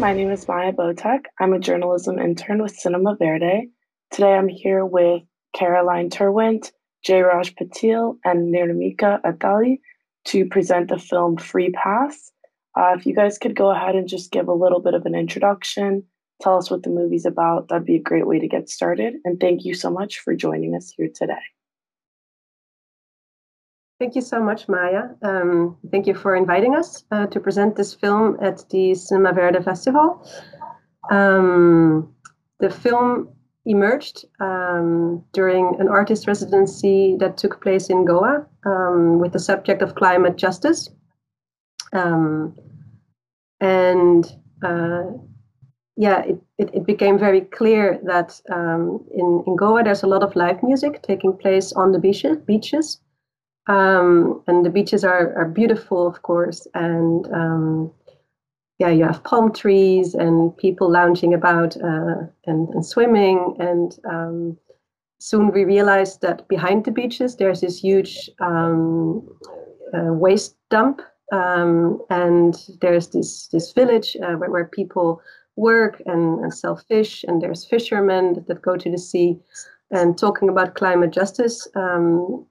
my name is Maya Botek. I'm a journalism intern with Cinema Verde. Today I'm here with Carolijn Terwindt, Jayraj Patil, and Nirmika Atali to present the film Free Pass. Uh, if you guys could go ahead and just give a little bit of an introduction, tell us what the movie's about, that'd be a great way to get started. And thank you so much for joining us here today. Thank you so much, Maya. Um, thank you for inviting us uh, to present this film at the Cinema Verde Festival. Um, the film emerged um, during an artist residency that took place in Goa um, with the subject of climate justice. Um, and uh, yeah, it, it, it, became very clear that um, in, in Goa there's a lot of live music taking place on the beaches. beaches um, and the beaches are, are beautiful, of course. And um, yeah, you have palm trees and people lounging about uh, and, and, swimming. And um, soon we realized that behind the beaches, there's this huge um, uh, waste dump. Um, and there's this, this village uh, where, where people work and, and sell fish. And there's fishermen that, that go to the sea and talking about climate justice. Um,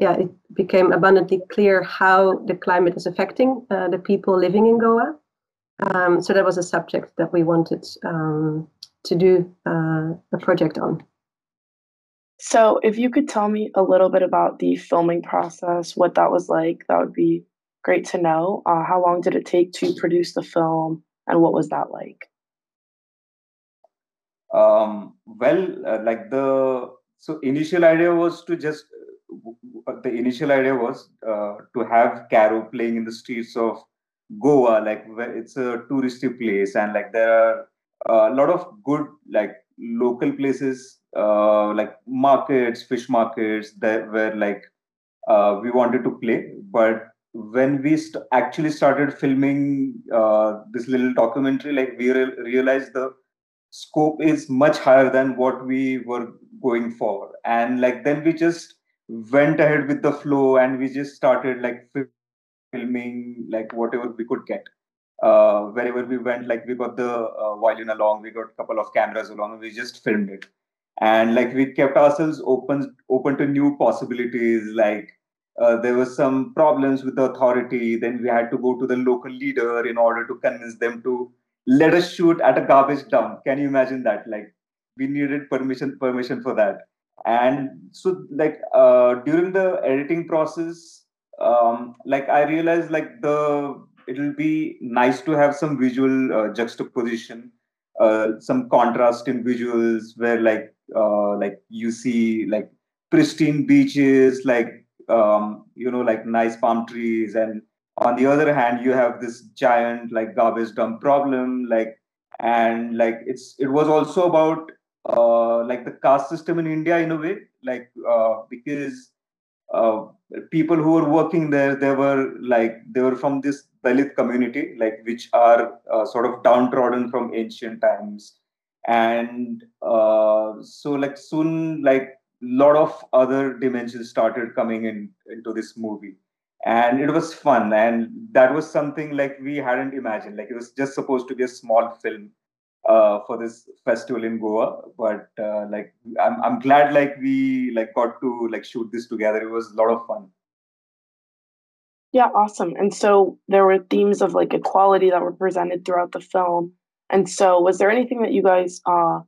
yeah, it became abundantly clear how the climate is affecting uh, the people living in Goa. Um, so that was a subject that we wanted um, to do uh, a project on. So, if you could tell me a little bit about the filming process, what that was like, that would be great to know. Uh, how long did it take to produce the film, and what was that like? Um, well, uh, like the so initial idea was to just the initial idea was uh, to have Caro playing in the streets of Goa, like it's a touristy place, and like there are a lot of good like local places, uh, like markets, fish markets, that where like uh, we wanted to play. But when we st- actually started filming uh, this little documentary, like we re- realized the scope is much higher than what we were going for, and like then we just went ahead with the flow and we just started like filming like whatever we could get. Uh, wherever we went like we got the uh, violin along we got a couple of cameras along and we just filmed it. And like we kept ourselves open open to new possibilities like uh, there were some problems with the authority then we had to go to the local leader in order to convince them to let us shoot at a garbage dump. Can you imagine that? Like we needed permission permission for that and so like uh, during the editing process um, like i realized like the it'll be nice to have some visual uh, juxtaposition uh, some contrast in visuals where like uh, like you see like pristine beaches like um, you know like nice palm trees. And on the other hand you have this giant like garbage dump problem like and like it's it was also about uh, like the caste system in India in a way, like uh, because uh, people who were working there, they were like they were from this Dalit community, like which are uh, sort of downtrodden from ancient times, and uh, so like soon like lot of other dimensions started coming in into this movie. And it was fun and that was something like we hadn't imagined. Like it was just supposed to be a small film uh, for this festival in Goa. But uh, like, I'm I'm glad like we like got to like shoot this together. It was a lot of fun. Yeah, awesome. And so there were themes of like equality that were presented throughout the film. And so, was there anything that you guys uh,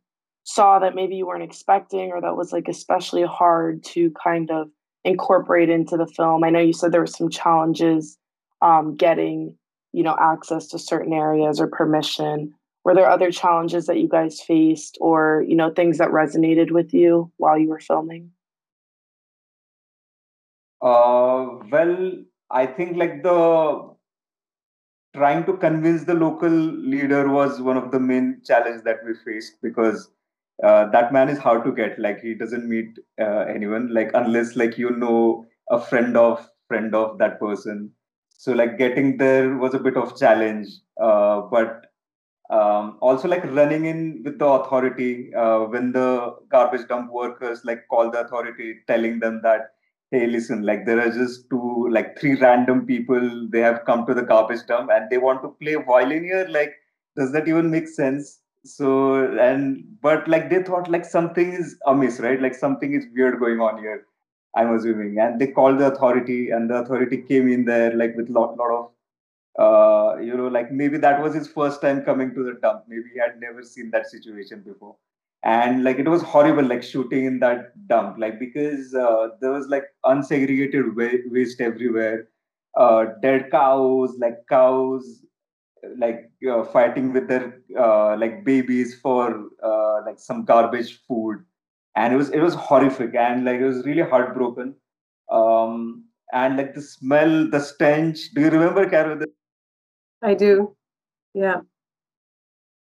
saw that maybe you weren't expecting, or that was like especially hard to kind of incorporate into the film? I know you said there were some challenges um, getting, you know, access to certain areas or permission were there other challenges that you guys faced or you know things that resonated with you while you were filming? Uh, well i think like the trying to convince the local leader was one of the main challenge that we faced because uh, that man is hard to get. Like he doesn't meet uh, anyone like unless like you know a friend of friend of that person. So like getting there was a bit of challenge uh, but um, also like running in with the authority uh, when the garbage dump workers like call the authority telling them that hey listen like there are just two like three random people they have come to the garbage dump and they want to play violin here like does that even make sense? So and but like they thought like something is amiss right? Like something is weird going on here i'm assuming. And they called the authority and the authority came in there like with lot lot of uh you know like maybe that was his first time coming to the dump. Maybe he had never seen that situation before. And like it was horrible like shooting in that dump. Like because uh, there was like unsegregated waste everywhere. Uh, dead cows like cows like uh, fighting with their uh, like babies for uh, like some garbage food. And it was it was horrific and like it was really heartbroken. Um and like the smell the stench. Do you remember carol i do. Yeah.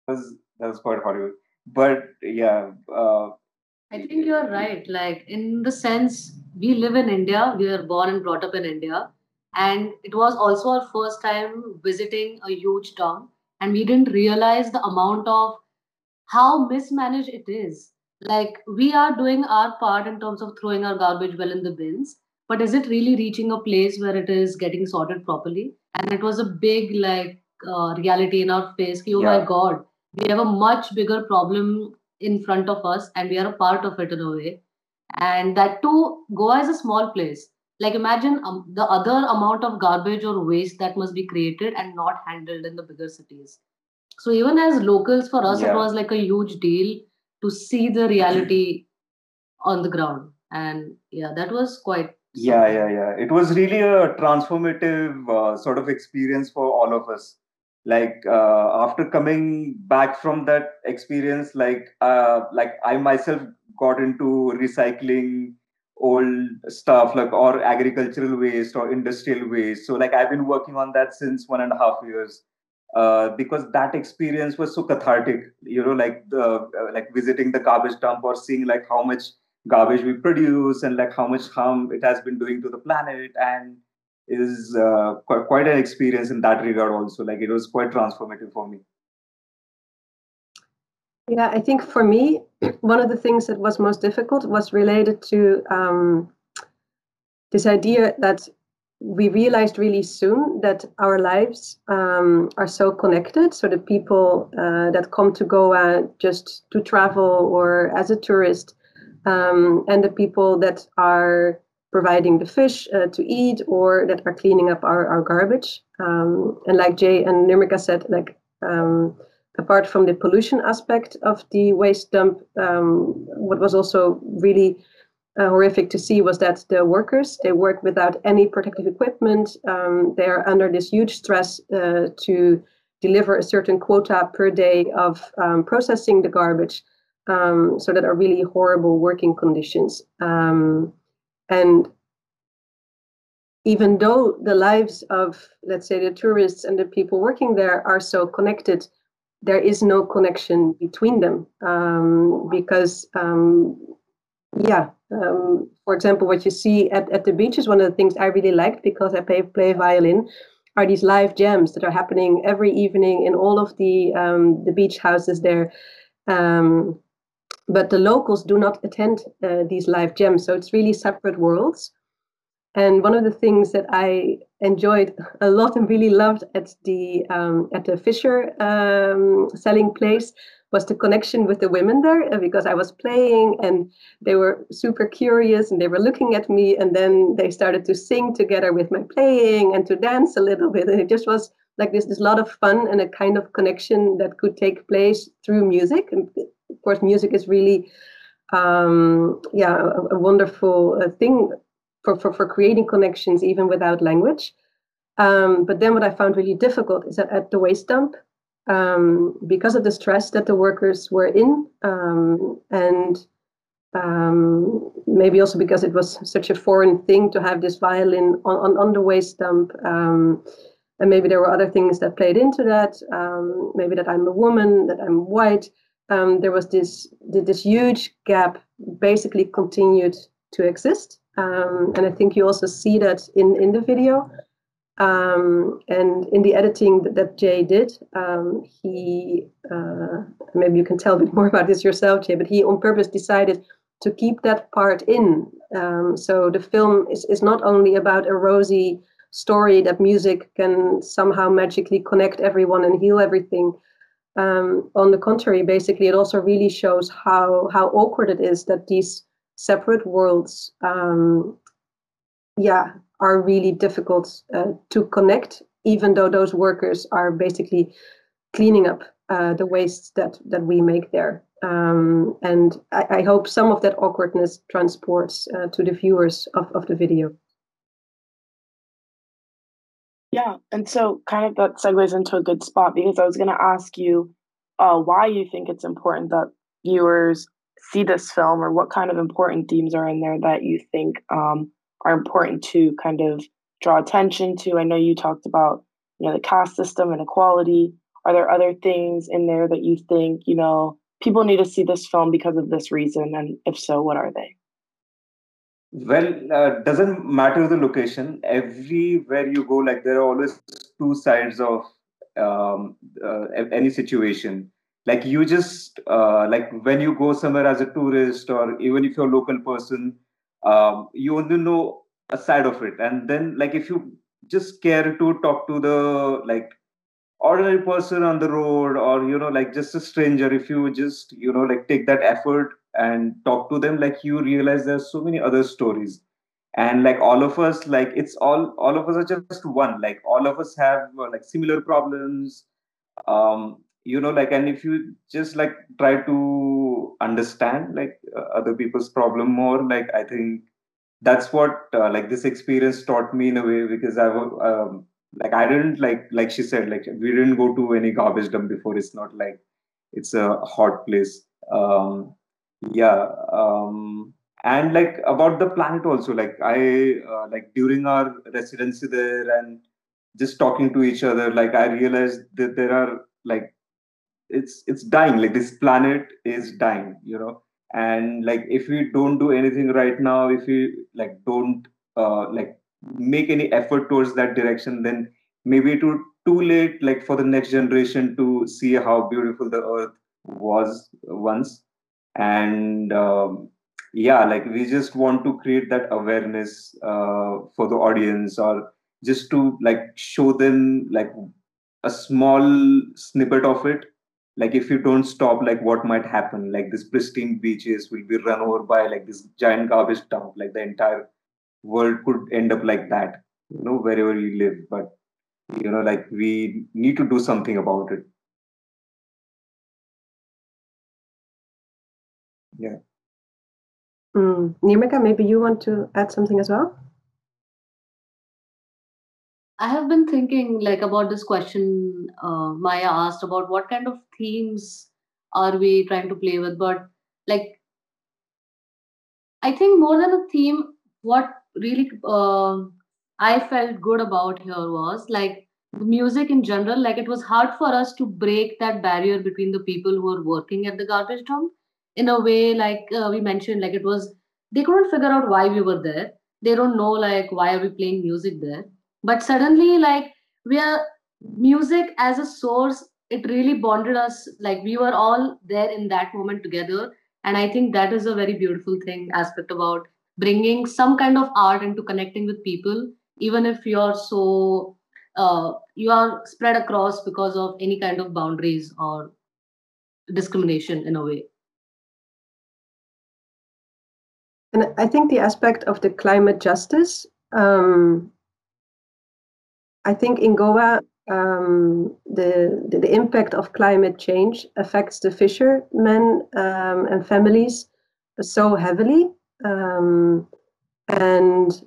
That was that was quite horrible but yeah uh, i think you're right. Like in the sense we live in india. We were born and brought up in india. And it was also our first time visiting a huge town. And we didn't realize the amount of how mismanaged it is. Like we are doing our part in terms of throwing our garbage well in the bins but is it really reaching a place where it is getting sorted properly? And it was a big like uh, reality in our face oh yeah. my god we have a much bigger problem in front of us and we are a part of it in a way. And that too goa is a small place. Like imagine um, the other amount of garbage or waste that must be created and not handled in the bigger cities. So even as locals for us yeah. it was like a huge deal to see the reality on the ground. And yeah that was quite yeah yeah yeah. It was really a transformative uh, sort of experience for all of us. Like uh, after coming back from that experience like uh, like i myself got into recycling old stuff like or agricultural waste or industrial waste. So like i've been working on that since one and a half years. Uh, because that experience was so cathartic you know like the uh, like visiting the garbage dump or seeing like how much garbage we produce and like how much harm it has been doing to the planet and is uh, quite, quite an experience in that regard also like it was quite transformative for me yeah, I think for me, one of the things that was most difficult was related to um, this idea that we realized really soon that our lives um, are so connected. So the people uh, that come to Goa just to travel or as a tourist, um, and the people that are providing the fish uh, to eat or that are cleaning up our, our garbage. Um, and like Jay and Nirmika said, like um, apart from the pollution aspect of the waste dump, um, what was also really uh, horrific to see was that the workers they work without any protective equipment. Um, they are under this huge stress uh, to deliver a certain quota per day of um, processing the garbage. Um, so that are really horrible working conditions. Um, and even though the lives of, let's say, the tourists and the people working there are so connected there is no connection between them um, because um, yeah um, for example what you see at, at the beach is one of the things i really liked because i play, play violin are these live jams that are happening every evening in all of the um, the beach houses there um, but the locals do not attend uh, these live jams so it's really separate worlds. And one of the things that I enjoyed a lot and really loved at the um, at the Fisher um, selling place was the connection with the women there uh, because I was playing and they were super curious and they were looking at me and then they started to sing together with my playing and to dance a little bit and it just was like this this lot of fun and a kind of connection that could take place through music and of course music is really um, yeah a, a wonderful uh, thing for, for, for creating connections even without language. Um, but then what I found really difficult is that at the waste dump, um, because of the stress that the workers were in, um, and um, maybe also because it was such a foreign thing to have this violin on, on, on the waste dump, um, and maybe there were other things that played into that. Um, maybe that I'm a woman, that I'm white. there was this this huge gap, basically continued to exist. Um, and I think you also see that in, in the video. Um, and in the editing that, that Jay did, um, he, uh, maybe you can tell a bit more about this yourself, Jay, but he on purpose decided to keep that part in. Um, so the film is, is not only about a rosy story that music can somehow magically connect everyone and heal everything. Um, on the contrary, basically, it also really shows how how awkward it is that these separate worlds, um, yeah, are really difficult uh, to connect. Even though those workers are basically cleaning up uh, the waste that that we make there. Um, and I, I, hope some of that awkwardness transports uh, to the viewers of, of the video. Yeah, and so kind of that segues into a good spot because I was going to ask you uh, why you think it's important that viewers see this film, or what kind of important themes are in there that you think um, are important to kind of draw attention to. I know you talked about you know the caste system and equality. Are there other things in there that you think you know people need to see this film because of this reason, and if so, what are they? Well uh, doesn't matter the location. Everywhere you go like there are always two sides of um, uh, any situation. Like you just uh, like when you go somewhere as a tourist or even if you're a local person um, you only know a side of it. And then like if you just care to talk to the like ordinary person on the road or you know like just a stranger if you just you know like take that effort and talk to them like you realize there's so many other stories. And like all of us like it's all all of us are just one. Like all of us have like similar problems. Um you know like and if you just like try to understand like uh, other people's problem more like i think that's what uh, like this experience taught me in a way because i um, like i didn't like like she said like we didn't go to any garbage dump before. It's not like it's a hot place. Um yeah um and like about the planet also like i uh, like during our residency there and just talking to each other like i realized that there are like it's it's dying like this planet is dying you know? And like if we don't do anything right now if we like don't uh, like make any effort towards that direction then maybe it would too late like for the next generation to see how beautiful the earth was once and um, yeah like we just want to create that awareness uh, for the audience or just to like show them like a small snippet of it. Like if you don't stop like what might happen? Like this pristine beaches will be run over by like this giant garbage dump. Like the entire world could end up like that you know wherever you live. But you know like we need to do something about it yeah mm. Nirmika, maybe you want to add something as well I have been thinking like about this question uh, Maya asked about what kind of themes are we trying to play with, but like I think more than a theme, what really uh, I felt good about here was like the music in general. Like it was hard for us to break that barrier between the people who are working at the garbage dump in a way like uh, we mentioned like it was they couldn't figure out why we were there. They don't know like why are we playing music there. But suddenly like we are music as a source it really bonded us. Like we were all there in that moment together. And i think that is a very beautiful thing aspect about bringing some kind of art into connecting with people. Even if you're so uh, you are spread across because of any kind of boundaries or discrimination in a way And I think the aspect of the climate justice, um, I think in Goa, um, the, the, the impact of climate change affects the fishermen um, and families so heavily, um, and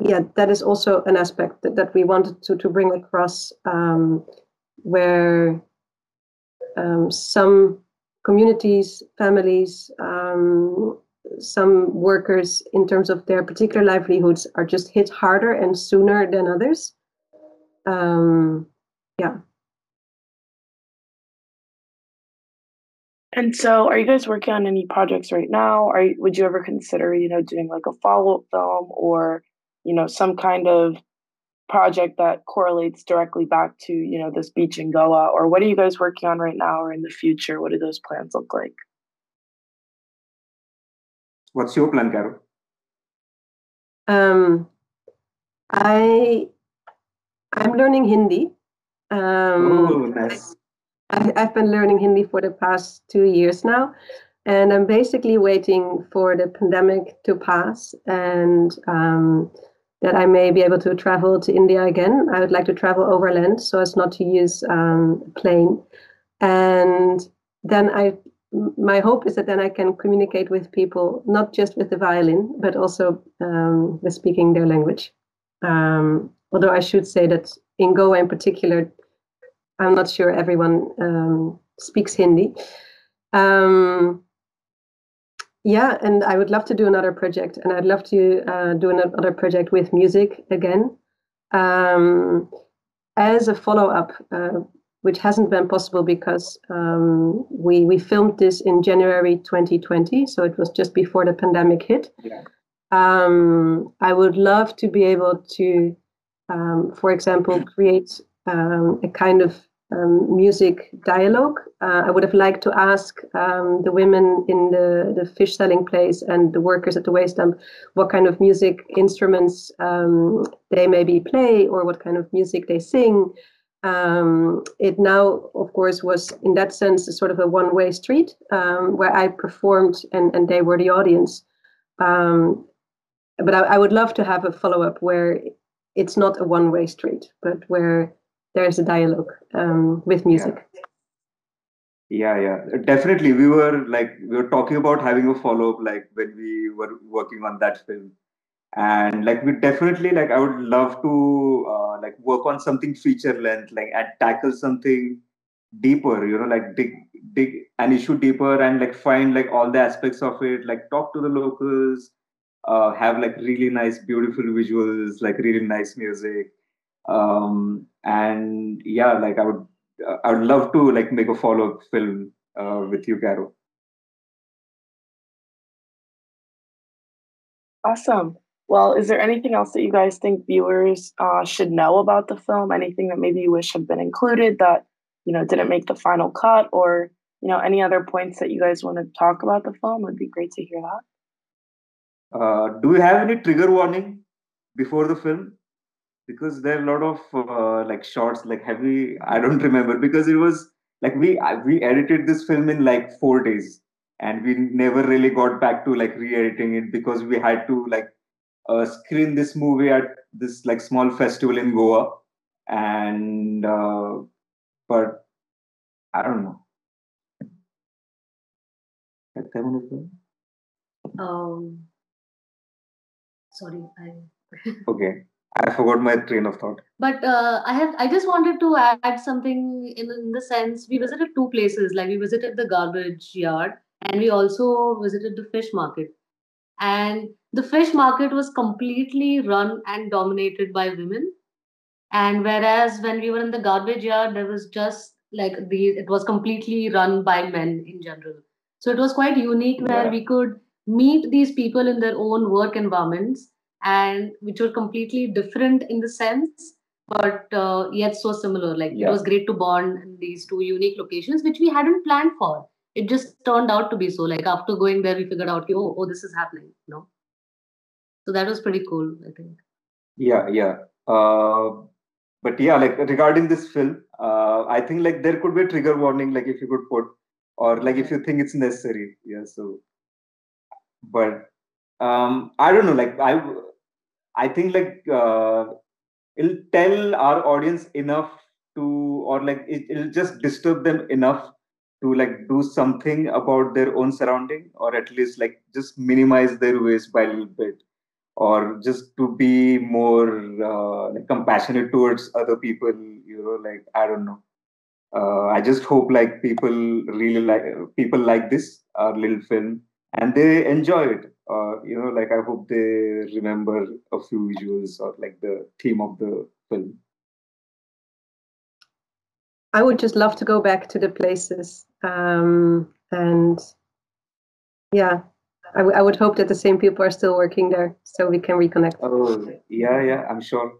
yeah, that is also an aspect that, that we wanted to to bring across, um, where um, some communities, families some workers, in terms of their particular livelihoods, are just hit harder and sooner than others. Um, yeah. And so, are you guys working on any projects right now? Are would you ever consider, you know, doing like a follow up film or, you know, some kind of project that correlates directly back to, you know, this beach in Goa? Or what are you guys working on right now or in the future? What do those plans look like? What's your plan, Carol? Um, I I'm learning Hindi. Um, oh, nice. I, I've been learning Hindi for the past two years now, and I'm basically waiting for the pandemic to pass and um, that I may be able to travel to India again. I would like to travel overland so as not to use um, a plane, and then I. My hope is that then I can communicate with people, not just with the violin, but also um, with speaking their language. Um, although I should say that in Goa in particular, I'm not sure everyone um, speaks Hindi. Um, yeah, and I would love to do another project, and I'd love to uh, do another project with music again. Um, as a follow up, uh, which hasn't been possible because um, we we filmed this in January 2020, so it was just before the pandemic hit. Yeah. Um, I would love to be able to, um, for example, create um, a kind of um, music dialogue. Uh, I would have liked to ask um, the women in the, the fish selling place and the workers at the waste dump what kind of music instruments um, they maybe play or what kind of music they sing. Um, it now, of course, was in that sense a sort of a one way street um, where I performed and, and they were the audience. Um, but I, I would love to have a follow up where it's not a one way street, but where there's a dialogue um, with music. Yeah. yeah, yeah, definitely. We were like we were talking about having a follow up, like when we were working on that film, and like we definitely like I would love to uh, like work on something feature length, like and tackle something deeper. You know, like dig dig an issue deeper and like find like all the aspects of it. Like talk to the locals, uh, have like really nice, beautiful visuals, like really nice music um, and yeah like i would i would love to like make a follow-up film uh, with you caro awesome well is there anything else that you guys think viewers uh, should know about the film? Anything that maybe you wish had been included that you know didn't make the final cut or you know any other points that you guys want to talk about the film? Would be great to hear that. Uh, do you have any trigger warning before the film? Because there are a lot of uh, like shots like heavy i don't remember. Because it was like we we edited this film in like four days. And we never really got back to like re-editing it because we had to like uh, screen this movie at this like small festival in goa and uh, but i don't know um sorry i okay I forgot my train of thought. But uh, I have I just wanted to add something in, in the sense we visited two places. Like we visited the garbage yard and we also visited the fish market. And the fish market was completely run and dominated by women. And whereas when we were in the garbage yard, there was just like the it was completely run by men in general. So it was quite unique where yeah. we could meet these people in their own work environments and which were completely different in the sense but uh, yet so similar like yeah. it was great to bond in these two unique locations which we hadn't planned for it just turned out to be so. Like after going there we figured out oh, oh this is happening you know? So that was pretty cool i think. Yeah yeah. Uh, but yeah like regarding this film uh, i think like there could be a trigger warning like if you could put or like if you think it's necessary. Yeah so. But um i don't know like i I think like uh, it'll tell our audience enough to, or like it, it'll just disturb them enough to like do something about their own surrounding, or at least like just minimize their waste by a little bit, or just to be more uh, like compassionate towards other people. You know, like I don't know. Uh, I just hope like people really like people like this our little film and they enjoy it uh, you know, like I hope they remember a few visuals or like the theme of the film. I would just love to go back to the places, um, and yeah, I, I would hope that the same people are still working there, so we can reconnect. Oh, yeah, yeah, I'm sure.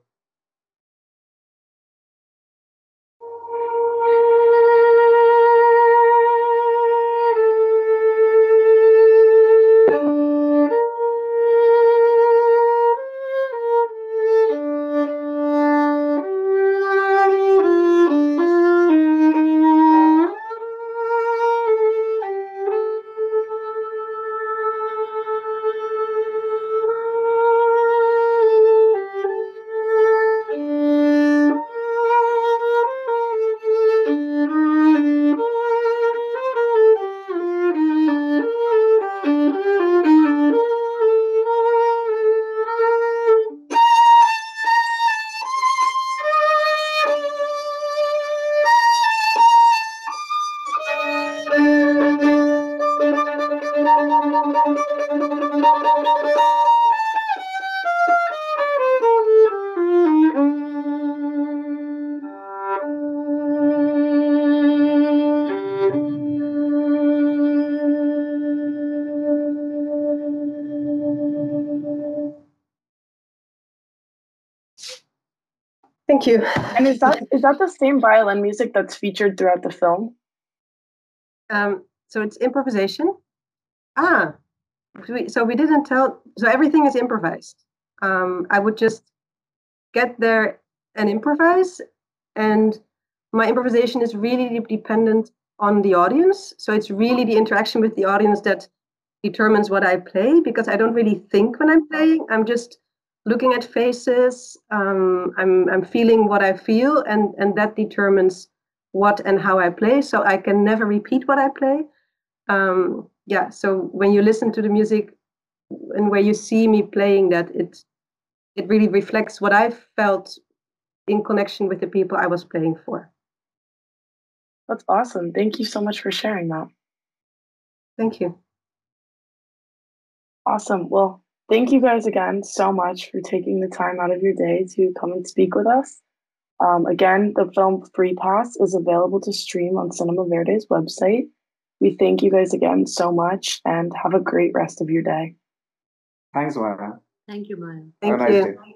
Thank you. And is that is that the same violin music that's featured throughout the film? Um, so it's improvisation. Ah, so we didn't tell. So everything is improvised. Um, I would just get there and improvise, and my improvisation is really dependent on the audience. So it's really the interaction with the audience that determines what I play because I don't really think when I'm playing. I'm just looking at faces. Um, I'm I'm feeling what I feel, and and that determines what and how I play. So I can never repeat what I play. Um, yeah. So when you listen to the music and where you see me playing that, it it really reflects what I felt in connection with the people I was playing for. That's awesome. Thank you so much for sharing that. Thank you. Awesome. Well, thank you guys again so much for taking the time out of your day to come and speak with us. Um, again, the film Free Pass is available to stream on Cinema Verde's website. We thank you guys again so much and have a great rest of your day. Thanks, Maya. Thank you, Maya. Thank Have a nice you. day.